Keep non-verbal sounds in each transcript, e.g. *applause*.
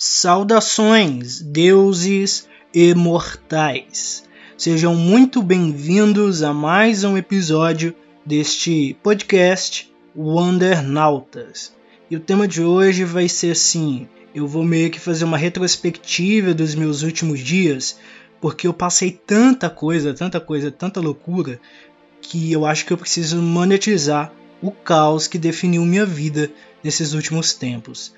Saudações, deuses imortais! Sejam muito bem-vindos a mais um episódio deste podcast Wondernautas. E o tema de hoje vai ser assim: eu vou meio que fazer uma retrospectiva dos meus últimos dias, porque eu passei tanta coisa, tanta coisa, tanta loucura, que eu acho que eu preciso monetizar o caos que definiu minha vida nesses últimos tempos.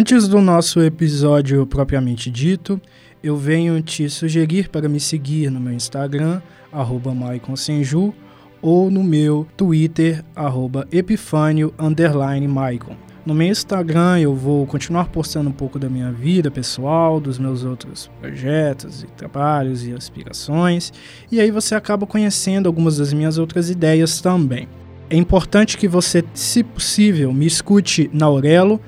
Antes do nosso episódio propriamente dito, eu venho te sugerir para me seguir no meu Instagram, arroba Senju, ou no meu Twitter, arroba Epifânio, Maicon. No meu Instagram eu vou continuar postando um pouco da minha vida pessoal, dos meus outros projetos e trabalhos e aspirações, e aí você acaba conhecendo algumas das minhas outras ideias também. É importante que você, se possível, me escute na Aurelo,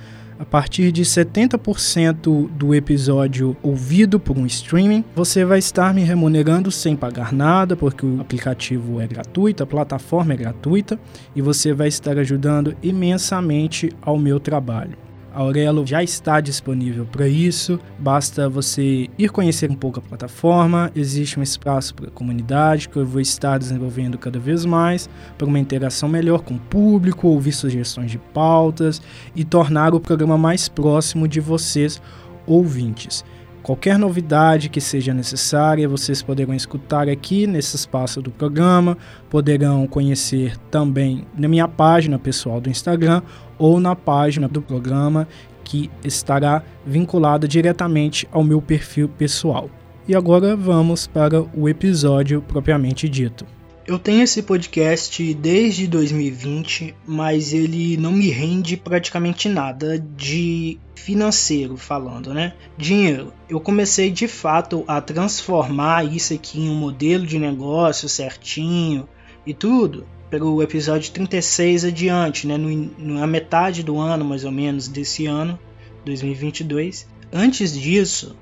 a partir de 70% do episódio ouvido por um streaming, você vai estar me remunerando sem pagar nada, porque o aplicativo é gratuito, a plataforma é gratuita e você vai estar ajudando imensamente ao meu trabalho. Aurelo já está disponível para isso, basta você ir conhecer um pouco a plataforma. Existe um espaço para a comunidade que eu vou estar desenvolvendo cada vez mais para uma interação melhor com o público, ouvir sugestões de pautas e tornar o programa mais próximo de vocês, ouvintes. Qualquer novidade que seja necessária, vocês poderão escutar aqui nesse espaço do programa, poderão conhecer também na minha página pessoal do Instagram ou na página do programa que estará vinculada diretamente ao meu perfil pessoal. E agora vamos para o episódio propriamente dito. Eu tenho esse podcast desde 2020, mas ele não me rende praticamente nada de financeiro falando, né? Dinheiro. Eu comecei de fato a transformar isso aqui em um modelo de negócio certinho e tudo pelo episódio 36 adiante, né? No, na metade do ano, mais ou menos, desse ano, 2022. Antes disso,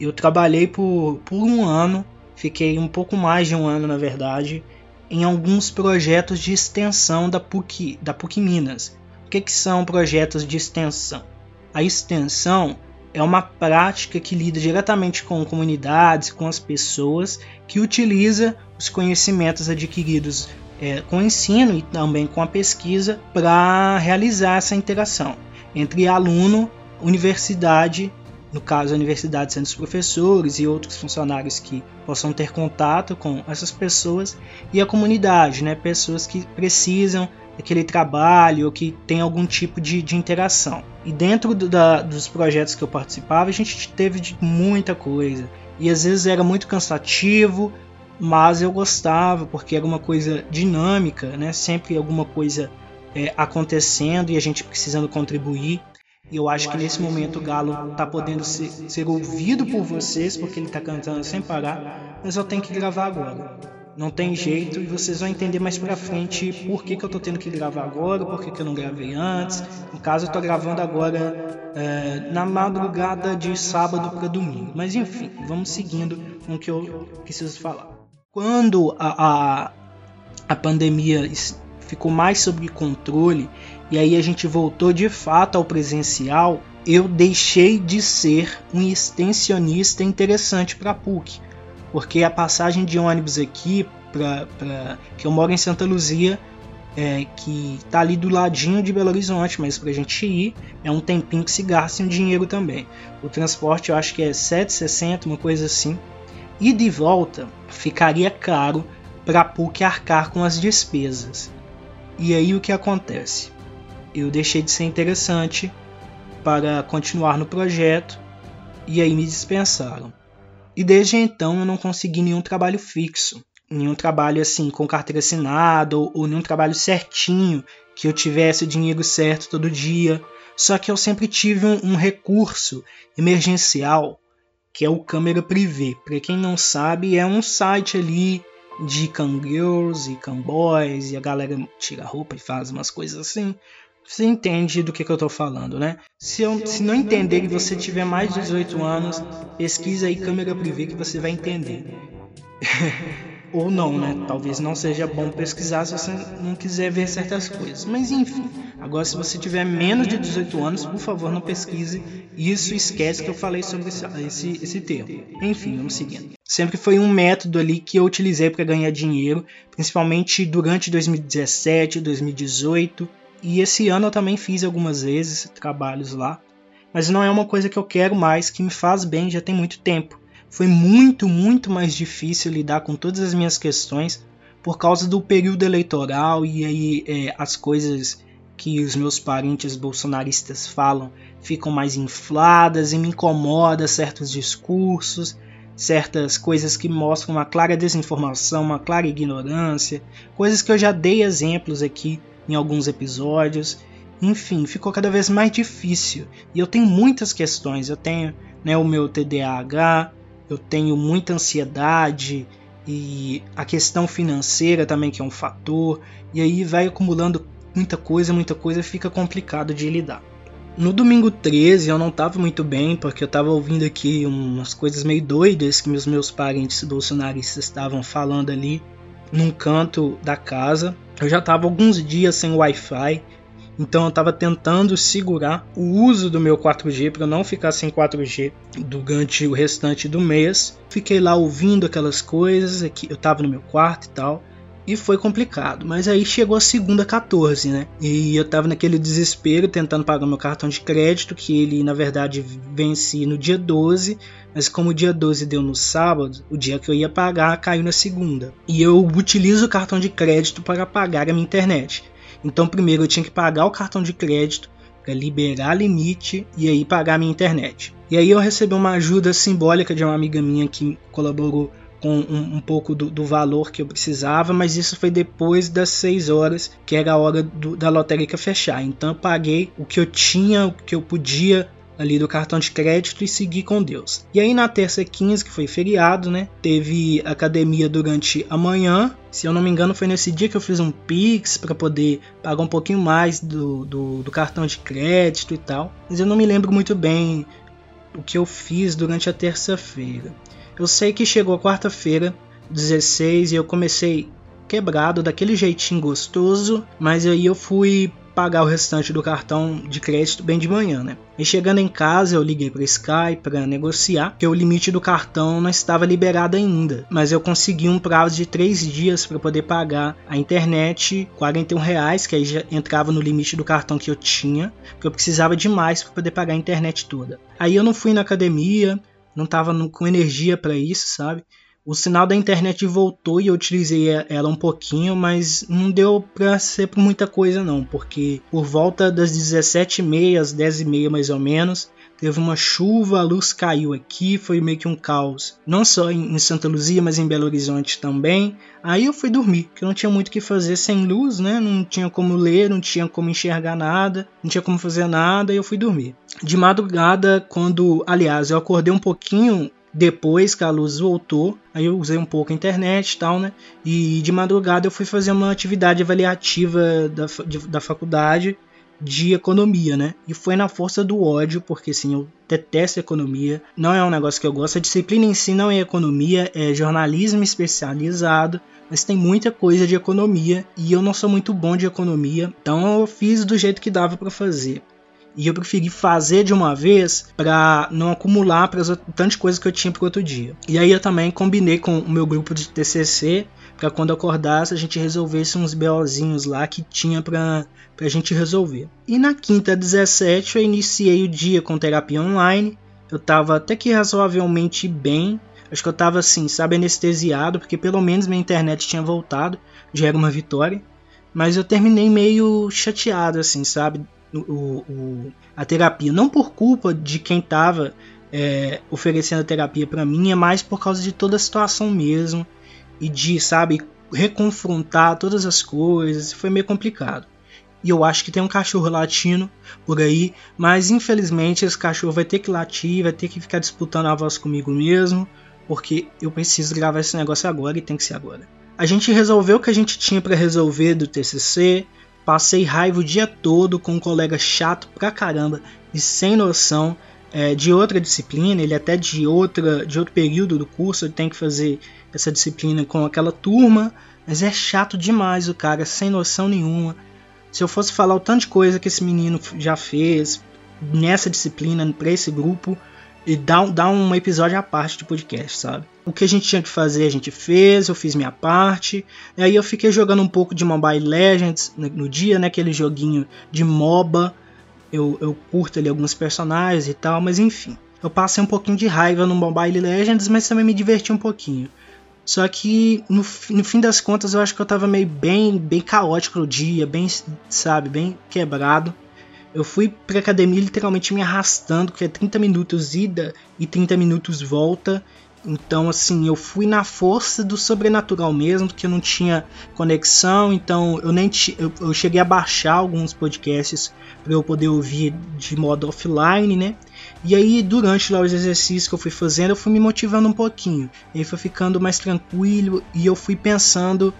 eu trabalhei por, por um ano, fiquei um pouco mais de um ano, na verdade, em alguns projetos de extensão da PUC, da PUC Minas. O que, que são projetos de extensão? A extensão é uma prática que lida diretamente com comunidades, com as pessoas, que utiliza os conhecimentos adquiridos é, com o ensino e também com a pesquisa para realizar essa interação entre aluno, universidade no caso a universidade sendo os professores e outros funcionários que possam ter contato com essas pessoas e a comunidade, né, pessoas que precisam daquele trabalho ou que tem algum tipo de, de interação. E dentro do, da, dos projetos que eu participava, a gente teve muita coisa e às vezes era muito cansativo, mas eu gostava porque era uma coisa dinâmica, né, sempre alguma coisa é, acontecendo e a gente precisando contribuir. E eu acho que nesse momento o Galo está podendo ser, ser, ouvido por vocês, porque ele está cantando sem parar, mas eu tenho que gravar agora. Não tem jeito, e vocês vão entender mais pra frente por que, que eu tô tendo que gravar agora, por que, que eu não gravei antes. No caso, eu tô gravando agora é, na madrugada de sábado para domingo. Mas enfim, vamos seguindo com o que eu preciso falar. Quando a, a, a pandemia ficou mais sob controle e aí a gente voltou de fato ao presencial, eu deixei de ser um extensionista interessante para PUC, porque a passagem de ônibus aqui para que eu moro em Santa Luzia, é, que tá ali do ladinho de Belo Horizonte, mas para a gente ir é um tempinho que se gasta um dinheiro também. O transporte eu acho que é 7,60, uma coisa assim. E de volta ficaria caro para PUC arcar com as despesas. E aí o que acontece? Eu deixei de ser interessante para continuar no projeto e aí me dispensaram. E desde então eu não consegui nenhum trabalho fixo, nenhum trabalho assim com carteira assinada ou, ou nenhum trabalho certinho que eu tivesse o dinheiro certo todo dia. Só que eu sempre tive um, um recurso emergencial que é o Câmera Privé. Para quem não sabe, é um site ali de cangirls e camboys e a galera tira roupa e faz umas coisas assim. Você entende do que, que eu tô falando, né? Se, eu, se não entender e você tiver mais de 18 anos, pesquisa aí câmera privê que você vai entender. *laughs* Ou não, né? Talvez não seja bom pesquisar se você não quiser ver certas coisas. Mas enfim, agora se você tiver menos de 18 anos, por favor não pesquise isso. Esquece que eu falei sobre esse, esse, esse termo. Enfim, vamos seguindo. Sempre foi um método ali que eu utilizei para ganhar dinheiro, principalmente durante 2017, 2018 e esse ano eu também fiz algumas vezes trabalhos lá, mas não é uma coisa que eu quero mais, que me faz bem já tem muito tempo. Foi muito, muito mais difícil lidar com todas as minhas questões por causa do período eleitoral e aí é, as coisas que os meus parentes bolsonaristas falam ficam mais infladas e me incomoda certos discursos, certas coisas que mostram uma clara desinformação, uma clara ignorância, coisas que eu já dei exemplos aqui em alguns episódios. Enfim, ficou cada vez mais difícil. E eu tenho muitas questões. Eu tenho né, o meu TDAH, eu tenho muita ansiedade e a questão financeira também que é um fator. E aí vai acumulando muita coisa, muita coisa, fica complicado de lidar. No domingo 13 eu não estava muito bem, porque eu estava ouvindo aqui umas coisas meio doidas que meus, meus parentes bolsonaristas estavam falando ali num canto da casa. Eu já estava alguns dias sem Wi-Fi, então eu estava tentando segurar o uso do meu 4G para não ficar sem 4G durante o restante do mês. Fiquei lá ouvindo aquelas coisas, eu estava no meu quarto e tal. E foi complicado, mas aí chegou a segunda 14, né? E eu tava naquele desespero tentando pagar meu cartão de crédito, que ele na verdade vence no dia 12, mas como o dia 12 deu no sábado, o dia que eu ia pagar caiu na segunda. E eu utilizo o cartão de crédito para pagar a minha internet. Então primeiro eu tinha que pagar o cartão de crédito para liberar limite e aí pagar a minha internet. E aí eu recebi uma ajuda simbólica de uma amiga minha que colaborou com um, um pouco do, do, valor que eu precisava, mas isso foi depois das 6 horas, que era a hora do, da lotérica fechar. Então eu paguei o que eu tinha, o que eu podia ali do cartão de crédito e segui com Deus. E aí na terça 15, que foi feriado, né? Teve academia durante a manhã. Se eu não me engano, foi nesse dia que eu fiz um Pix para poder pagar um pouquinho mais do, do, do, cartão de crédito e tal. Mas eu não me lembro muito bem o que eu fiz durante a terça-feira. Eu sei que chegou quarta-feira, 16, e eu comecei quebrado daquele jeitinho gostoso, mas aí eu fui pagar o restante do cartão de crédito bem de manhã, né? E chegando em casa, eu liguei para Sky para negociar, que o limite do cartão não estava liberado ainda, mas eu consegui um prazo de três dias para poder pagar a internet, 41 reais, que aí já entrava no limite do cartão que eu tinha, que eu precisava demais para poder pagar a internet toda. Aí eu não fui na academia, não estava com energia para isso, sabe? O sinal da internet voltou e eu utilizei ela um pouquinho, mas não deu para ser por muita coisa não, porque por volta das 17h30, às 10h30 mais ou menos, teve uma chuva, a luz caiu aqui, foi meio que um caos. Não só em Santa Luzia, mas em Belo Horizonte também. Aí eu fui dormir, porque eu não tinha muito o que fazer sem luz, né? Não tinha como ler, não tinha como enxergar nada, não tinha como fazer nada, e eu fui dormir. De madrugada, quando, aliás, eu acordei um pouquinho depois que a luz voltou, aí eu usei um pouco a internet e tal, né? E de madrugada eu fui fazer uma atividade avaliativa da, de, da faculdade de economia, né? E foi na força do ódio, porque assim, eu detesto economia, não é um negócio que eu gosto. A disciplina em si não é economia, é jornalismo especializado, mas tem muita coisa de economia e eu não sou muito bom de economia, então eu fiz do jeito que dava para fazer. E eu preferi fazer de uma vez para não acumular para tantas coisas que eu tinha para outro dia. E aí eu também combinei com o meu grupo de TCC para quando acordasse a gente resolvesse uns BOzinhos lá que tinha para a gente resolver. E na quinta 17 eu iniciei o dia com terapia online. Eu estava até que razoavelmente bem. Acho que eu estava assim, sabe, anestesiado, porque pelo menos minha internet tinha voltado, já era uma vitória. Mas eu terminei meio chateado, assim, sabe? O, o, a terapia, não por culpa de quem estava é, oferecendo a terapia para mim, é mais por causa de toda a situação mesmo e de, sabe, reconfrontar todas as coisas. Foi meio complicado. E eu acho que tem um cachorro latino por aí, mas infelizmente esse cachorro vai ter que latir, vai ter que ficar disputando a voz comigo mesmo, porque eu preciso gravar esse negócio agora e tem que ser agora. A gente resolveu o que a gente tinha para resolver do TCC, Passei raiva o dia todo com um colega chato pra caramba. e sem noção é, de outra disciplina, ele até de outra de outro período do curso, ele tem que fazer essa disciplina com aquela turma, mas é chato demais o cara, sem noção nenhuma. Se eu fosse falar o tanto de coisa que esse menino já fez nessa disciplina, para esse grupo, e dá, dá um episódio à parte de podcast, sabe? O que a gente tinha que fazer, a gente fez, eu fiz minha parte. E aí eu fiquei jogando um pouco de Mobile Legends no dia, né? Aquele joguinho de MOBA eu, eu curto ali alguns personagens e tal, mas enfim. Eu passei um pouquinho de raiva no Mobile Legends, mas também me diverti um pouquinho. Só que no, no fim das contas eu acho que eu tava meio bem, bem caótico no dia, bem, sabe, bem quebrado. Eu fui pra academia literalmente me arrastando, porque é 30 minutos ida e 30 minutos volta. Então, assim, eu fui na força do sobrenatural mesmo, que eu não tinha conexão, então eu nem eu, eu cheguei a baixar alguns podcasts para eu poder ouvir de modo offline, né? E aí, durante lá os exercícios que eu fui fazendo, eu fui me motivando um pouquinho. E aí foi ficando mais tranquilo e eu fui pensando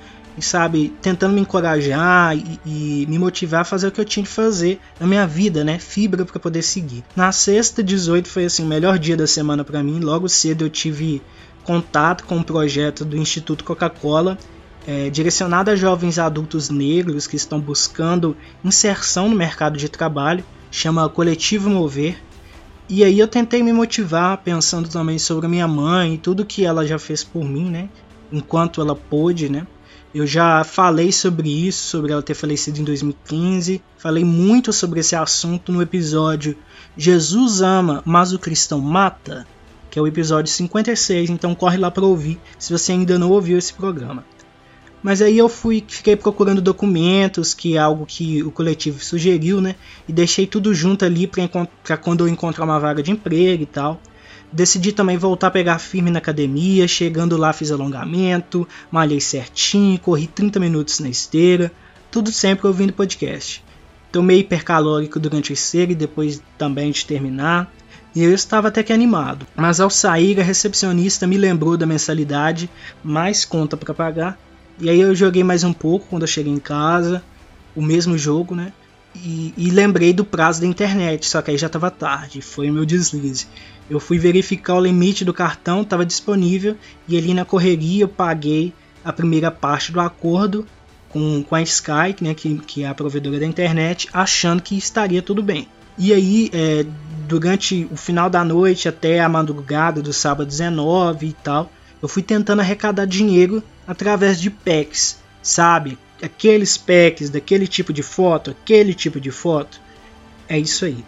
sabe, tentando me encorajar e, e, me motivar a fazer o que eu tinha de fazer na minha vida, né? Fibra para poder seguir. Na sexta, 18 foi assim o melhor dia da semana para mim. Logo cedo eu tive contato com um projeto do Instituto Coca-Cola é, direcionado a jovens adultos negros que estão buscando inserção no mercado de trabalho, chama Coletivo Mover. E aí eu tentei me motivar pensando também sobre minha mãe e tudo que ela já fez por mim, né? Enquanto ela pôde, né? Eu já falei sobre isso, sobre ela ter falecido em 2015. Falei muito sobre esse assunto no episódio Jesus ama, mas o cristão mata, que é o episódio 56, então corre lá para ouvir se você ainda não ouviu esse programa. Mas aí eu fui, fiquei procurando documentos, que é algo que o coletivo sugeriu, né? E deixei tudo junto ali para quando eu encontrar uma vaga de emprego e tal. Decidi também voltar a pegar firme na academia, chegando lá fiz alongamento, malhei certinho, corri 30 minutos na esteira, tudo sempre ouvindo podcast. Tomei hipercalórico durante a esteira e depois também de terminar, e eu estava até que animado. Mas ao sair, a recepcionista me lembrou da mensalidade, mais conta para pagar, e aí eu joguei mais um pouco quando eu cheguei em casa, o mesmo jogo, né? E, e lembrei do prazo da internet, só que aí já estava tarde, foi o meu deslize. Eu fui verificar o limite do cartão, estava disponível e ali na correria eu paguei a primeira parte do acordo com, com a Sky, né, que, que é a provedora da internet, achando que estaria tudo bem. E aí, é, durante o final da noite até a madrugada do sábado 19 e tal, eu fui tentando arrecadar dinheiro através de packs, sabe? Aqueles packs daquele tipo de foto, aquele tipo de foto. É isso aí.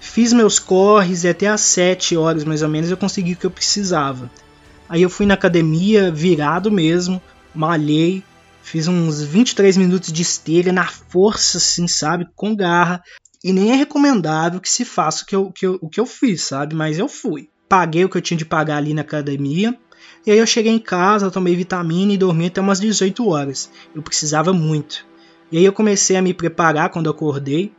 Fiz meus corres e até às 7 horas mais ou menos eu consegui o que eu precisava. Aí eu fui na academia virado mesmo, malhei, fiz uns 23 minutos de esteira na força, assim, sabe? Com garra. E nem é recomendável que se faça o que eu, que eu, o que eu fiz, sabe? Mas eu fui. Paguei o que eu tinha de pagar ali na academia. E aí eu cheguei em casa, tomei vitamina e dormi até umas 18 horas. Eu precisava muito. E aí eu comecei a me preparar quando acordei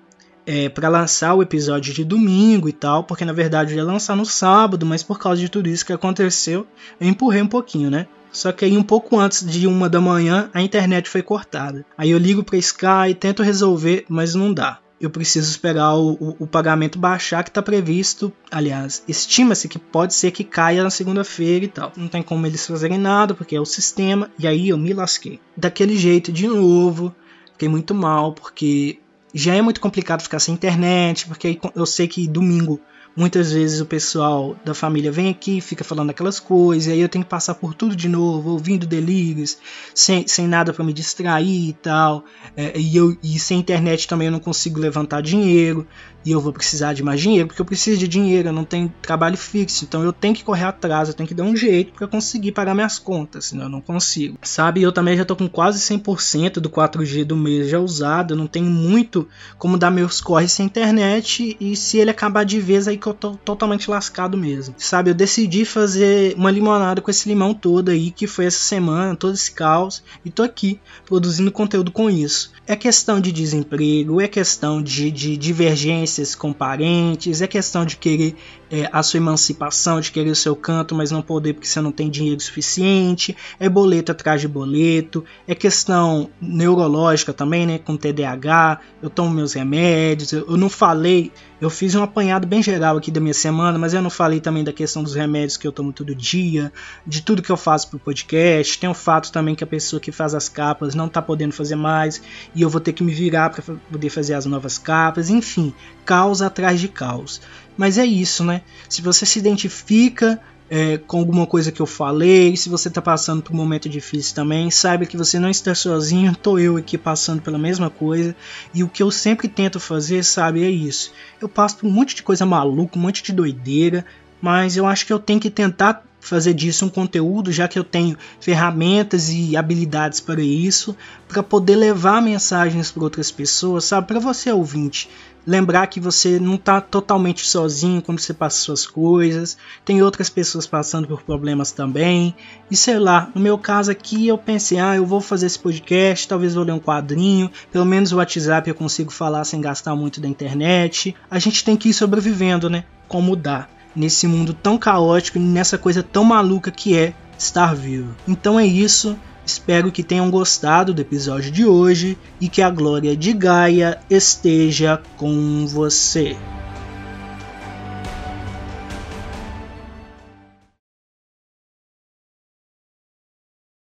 é, para lançar o episódio de domingo e tal, porque na verdade eu ia lançar no sábado, mas por causa de tudo isso que aconteceu, eu empurrei um pouquinho, né? Só que aí um pouco antes de uma da manhã a internet foi cortada. Aí eu ligo para Sky tento resolver, mas não dá. Eu preciso esperar o, o, o pagamento baixar que está previsto. Aliás, estima-se que pode ser que caia na segunda-feira e tal. Não tem como eles fazerem nada porque é o sistema. E aí eu me lasquei. Daquele jeito de novo. Fiquei muito mal porque já é muito complicado ficar sem internet, porque eu sei que domingo muitas vezes o pessoal da família vem aqui, fica falando aquelas coisas, e aí eu tenho que passar por tudo de novo, ouvindo delírios, sem, sem nada para me distrair e tal. É, e, eu, e sem internet também eu não consigo levantar dinheiro e eu vou precisar de mais dinheiro, porque eu preciso de dinheiro, eu não tenho trabalho fixo, então eu tenho que correr atrás, eu tenho que dar um jeito para conseguir pagar minhas contas, senão eu não consigo. Sabe, eu também já tô com quase 100% do 4G do mês já usado, eu não tenho muito como dar meus corres sem internet e se ele acabar de vez aí que eu tô totalmente lascado mesmo. Sabe, eu decidi fazer uma limonada com esse limão todo aí que foi essa semana, todo esse caos, e tô aqui produzindo conteúdo com isso. É questão de desemprego, é questão de, de divergência com parentes, é questão de querer é, a sua emancipação de querer o seu canto, mas não poder porque você não tem dinheiro suficiente, é boleto atrás de boleto, é questão neurológica também, né, com TDAH, eu tomo meus remédios, eu, eu não falei, eu fiz um apanhado bem geral aqui da minha semana, mas eu não falei também da questão dos remédios que eu tomo todo dia, de tudo que eu faço pro podcast, tem o fato também que a pessoa que faz as capas não tá podendo fazer mais, e eu vou ter que me virar para poder fazer as novas capas, enfim, caos atrás de caos. Mas é isso, né? Se você se identifica é, com alguma coisa que eu falei, se você está passando por um momento difícil também, saiba que você não está sozinho, *laughs* estou eu aqui passando pela mesma coisa. E o que eu sempre tento fazer, sabe, é isso. Eu passo por um monte de coisa maluca, um monte de doideira, mas eu acho que eu tenho que tentar fazer disso um conteúdo, já que eu tenho ferramentas e habilidades para isso, para poder levar mensagens para outras pessoas, sabe? Para você ouvinte, lembrar que você não está totalmente sozinho quando você passa suas coisas, tem outras pessoas passando por problemas também. E sei lá, no meu caso aqui eu pensei, ah, eu vou fazer esse podcast, talvez vou ler um quadrinho, pelo menos o WhatsApp eu consigo falar sem gastar muito da internet. A gente tem que ir sobrevivendo, né? Como dá nesse mundo tão caótico e nessa coisa tão maluca que é estar vivo. Então é isso. Espero que tenham gostado do episódio de hoje e que a glória de Gaia esteja com você.